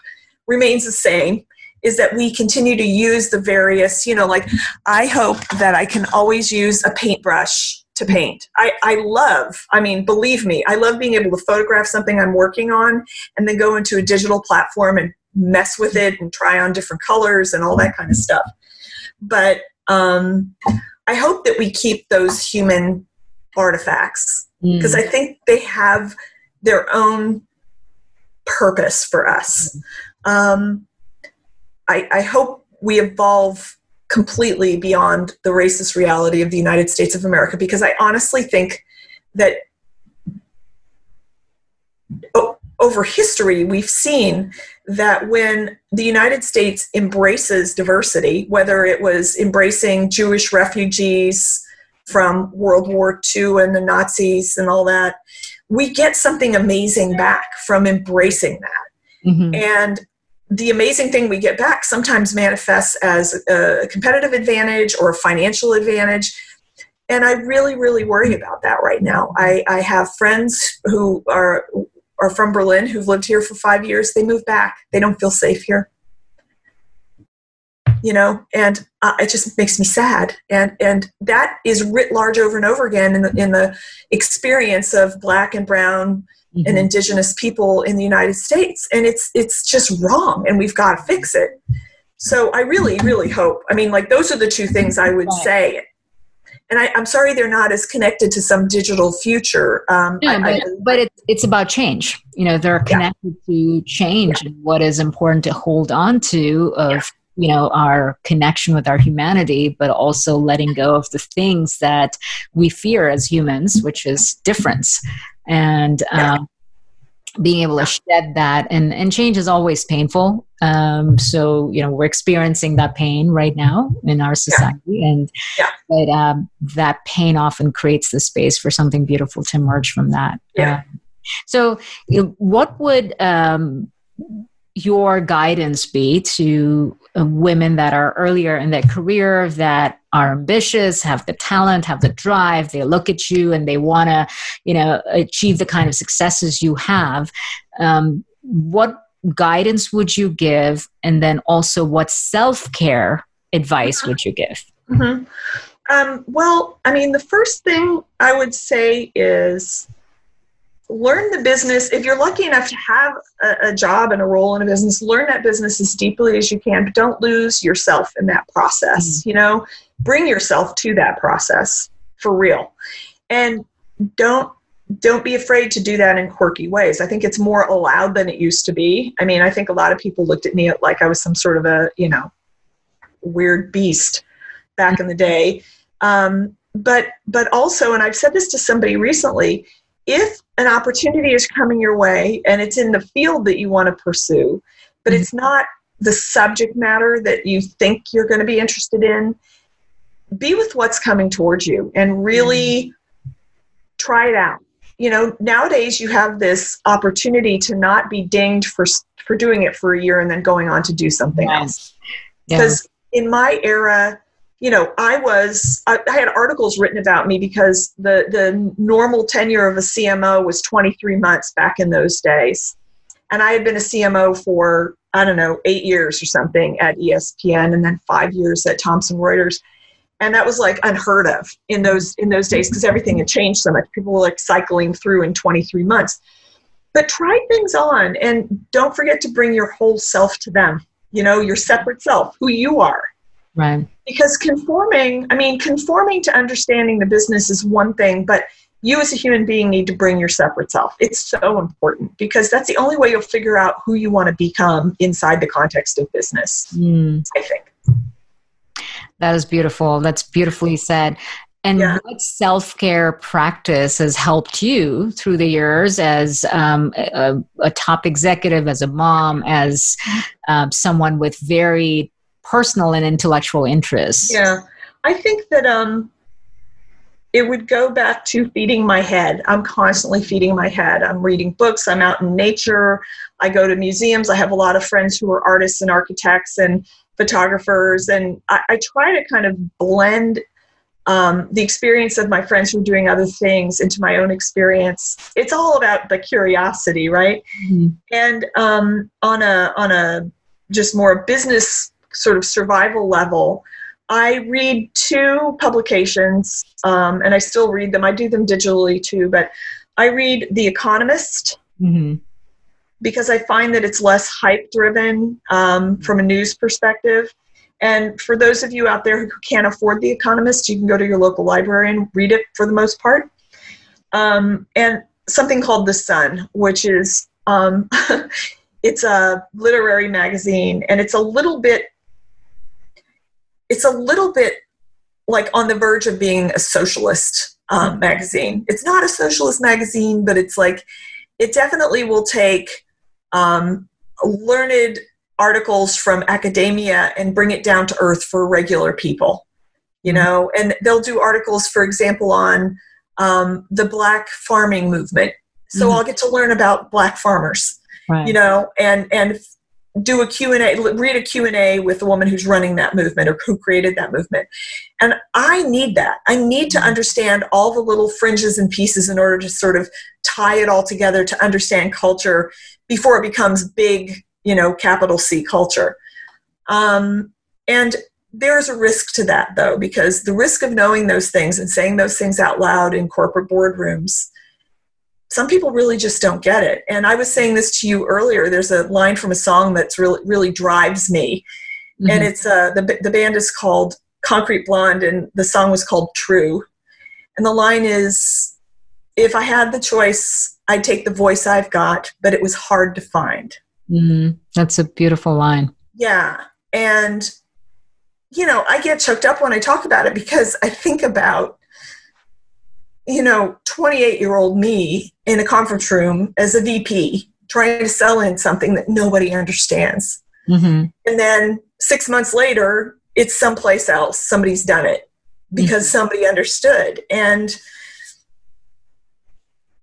remains the same is that we continue to use the various, you know, like I hope that I can always use a paintbrush to paint. I, I love, I mean, believe me, I love being able to photograph something I'm working on and then go into a digital platform and mess with it and try on different colors and all that kind of stuff. But um, I hope that we keep those human artifacts because mm. I think they have their own purpose for us. Um, I, I hope we evolve completely beyond the racist reality of the United States of America because I honestly think that over history we've seen that when the United States embraces diversity, whether it was embracing Jewish refugees, from World War II and the Nazis and all that, we get something amazing back from embracing that. Mm-hmm. And the amazing thing we get back sometimes manifests as a competitive advantage or a financial advantage. And I really, really worry about that right now. I, I have friends who are are from Berlin who've lived here for five years. They move back. They don't feel safe here you know and uh, it just makes me sad and and that is writ large over and over again in the, in the experience of black and brown mm-hmm. and indigenous people in the united states and it's it's just wrong and we've got to fix it so i really really hope i mean like those are the two things i would say and I, am sorry they're not as connected to some digital future. Um,
no, I, but, I, but it's, it's about change. You know, they're connected yeah. to change yeah. and what is important to hold on to of you know our connection with our humanity but also letting go of the things that we fear as humans which is difference. And um, being able to shed that and and change is always painful. Um so you know we're experiencing that pain right now in our society yeah. and
yeah.
but um that pain often creates the space for something beautiful to emerge from that.
Yeah.
Um, so you know, what would um your guidance be to women that are earlier in their career that are ambitious have the talent have the drive they look at you and they want to you know achieve the kind of successes you have. Um, what guidance would you give? And then also what self-care advice would you give?
Mm-hmm. um, well i mean the first thing i would say is learn the business. If you're lucky enough to have a, a, job and a role in a business, learn that business as deeply as you can, but don't lose yourself in that process. Mm-hmm. You know, bring yourself to that process for real. And don't don't be afraid to do that in quirky ways. I think it's more allowed than it used to be. I mean, I think a lot of people looked at me like I was some sort of a, you know, weird beast back in the day. Um, but but also, and I've said this to somebody recently, if an opportunity is coming your way and it's in the field that you want to pursue, but mm-hmm. it's not the subject matter that you think you're going to be interested in, be with what's coming towards you and really mm-hmm. try it out. You know, nowadays you have this opportunity to not be dinged for for doing it for a year and then going on to do something else. Because yeah. in my era, you know, I was I, I, had articles written about me because the the normal tenure of a CMO was 23 months back in those days, and I had been a CMO for I don't know eight years or something at ESPN, and then five years at Thomson Reuters, and that was like unheard of in those in those days because everything had changed so much. People were like cycling through in 23 months, but try things on, and don't forget to bring your whole self to them. You know, your separate self, who you are
Right.
Because conforming, I mean, conforming to understanding the business is one thing, but you as a human being need to bring your separate self. It's so important because that's the only way you'll figure out who you want to become inside the context of business, mm. I think.
That is beautiful. That's beautifully said. And yeah. what self care practice has helped you through the years as um, a, a, top executive, as a mom, as um, someone with very personal and intellectual interests.
Yeah. I think that um it would go back to feeding my head. I'm constantly feeding my head. I'm reading books, I'm out in nature, I go to museums. I have a lot of friends who are artists and architects and photographers, and I, I try to kind of blend um, the experience of my friends who are doing other things into my own experience. It's all about the curiosity, right? Mm-hmm. And um, on a on a just more business sort of survival level, I read two publications, um, and I still read them. I do them digitally too, but I read The Economist mm-hmm. because I find that it's less hype driven um, from a news perspective. And for those of you out there who can't afford The Economist, you can go to your local library and read it for the most part. Um, and something called The Sun, which is um, it's a literary magazine, and it's a little bit it's a little bit like on the verge of being a socialist um, magazine. It's not a socialist magazine, but it's like it definitely will take um, learned articles from academia and bring it down to earth for regular people. You mm-hmm. know, and they'll do articles, for example, on um, the black farming movement. So mm-hmm. I'll get to learn about black farmers. Right. You know, and and do a q&a read a q&a with the woman who's running that movement or who created that movement. And i need that. I need to understand all the little fringes and pieces in order to sort of tie it all together to understand culture before it becomes big you know capital c culture. Um, and there's a risk to that though because the risk of knowing those things and saying those things out loud in corporate boardrooms some people really just don't get it. And I was saying this to you earlier. There's a line from a song that's really really drives me, mm-hmm. and it's uh, the the band is called Concrete Blonde, and the song was called True. And the line is, "If I had the choice, I'd take the voice I've got, but it was hard to find."
Mm-hmm. That's a beautiful line.
Yeah, And, you know, I get choked up when I talk about it because I think about, you know, 28 year old me in a conference room as a VP trying to sell in something that nobody understands. Mm-hmm. And then six months later, it's someplace else. Somebody's done it because mm-hmm. somebody understood. And,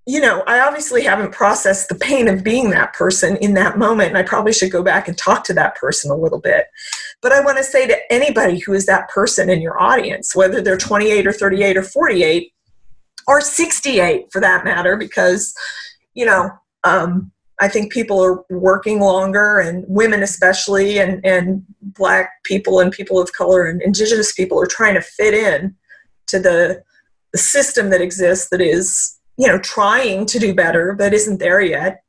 you know, I obviously haven't processed the pain of being that person in that moment, and I probably should go back and talk to that person a little bit. But I want to say to anybody who is that person in your audience, whether they're 28 or 38 or 48 or 68 for that matter, because, you know, um, I think people are working longer, and women especially, and, and black people and people of color and indigenous people are trying to fit in to the, the system that exists that is you know trying to do better but isn't there yet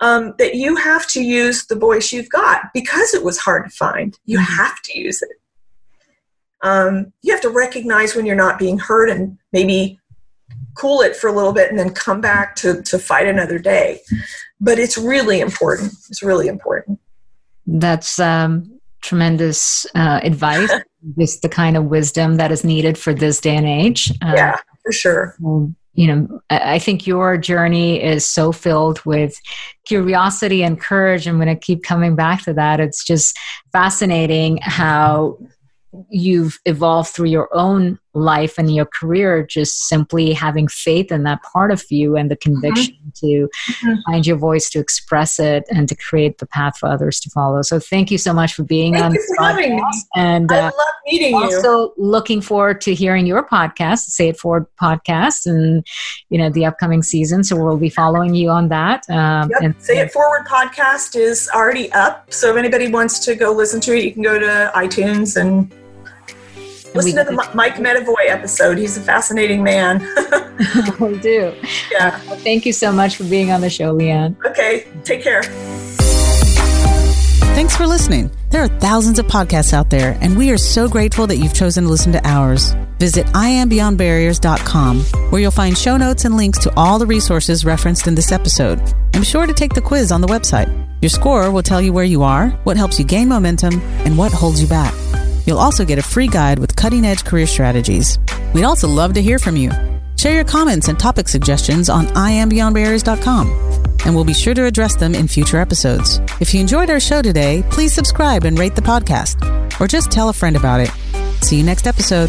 um, that you have to use the voice you've got because it was hard to find you mm-hmm. have to use it um, you have to recognize when you're not being heard and maybe cool it for a little bit and then come back to, to fight another day. But it's really important. It's really important.
That's um, tremendous uh, advice. Just the kind of wisdom that is needed for this day and age.
Uh, yeah for sure.
um, you know, I think your journey is so filled with curiosity and courage. I'm going to keep coming back to that. It's just fascinating how you've evolved through your own life and your career just simply having faith in that part of you and the mm-hmm. conviction mm-hmm. to mm-hmm. find your voice to express it and to create the path for others to follow so thank you so much for being
thank
on
you for having me.
and
I uh, love meeting
also you also looking forward to hearing your podcast say it forward podcast and you know the upcoming season so we'll be following you on that
um, yep. and say it forward podcast is already up so if anybody wants to go listen to it you can go to itunes and Listen to the Mike Medavoy episode. He's a fascinating man.
we do.
Yeah.
Well, thank you so much for being on the show, Lee Ann.
Okay. Take care.
Thanks for listening. There are thousands of podcasts out there, and we are so grateful that you've chosen to listen to ours. Visit iambeyondbarriers.com, where you'll find show notes and links to all the resources referenced in this episode. And be sure to take the quiz on the website. Your score will tell you where you are, what helps you gain momentum, and what holds you back. You'll also get a free guide with cutting edge career strategies. We'd also love to hear from you. Share your comments and topic suggestions on iambeyondbarriers.com, and we'll be sure to address them in future episodes. If you enjoyed our show today, please subscribe and rate the podcast, or just tell a friend about it. See you next episode.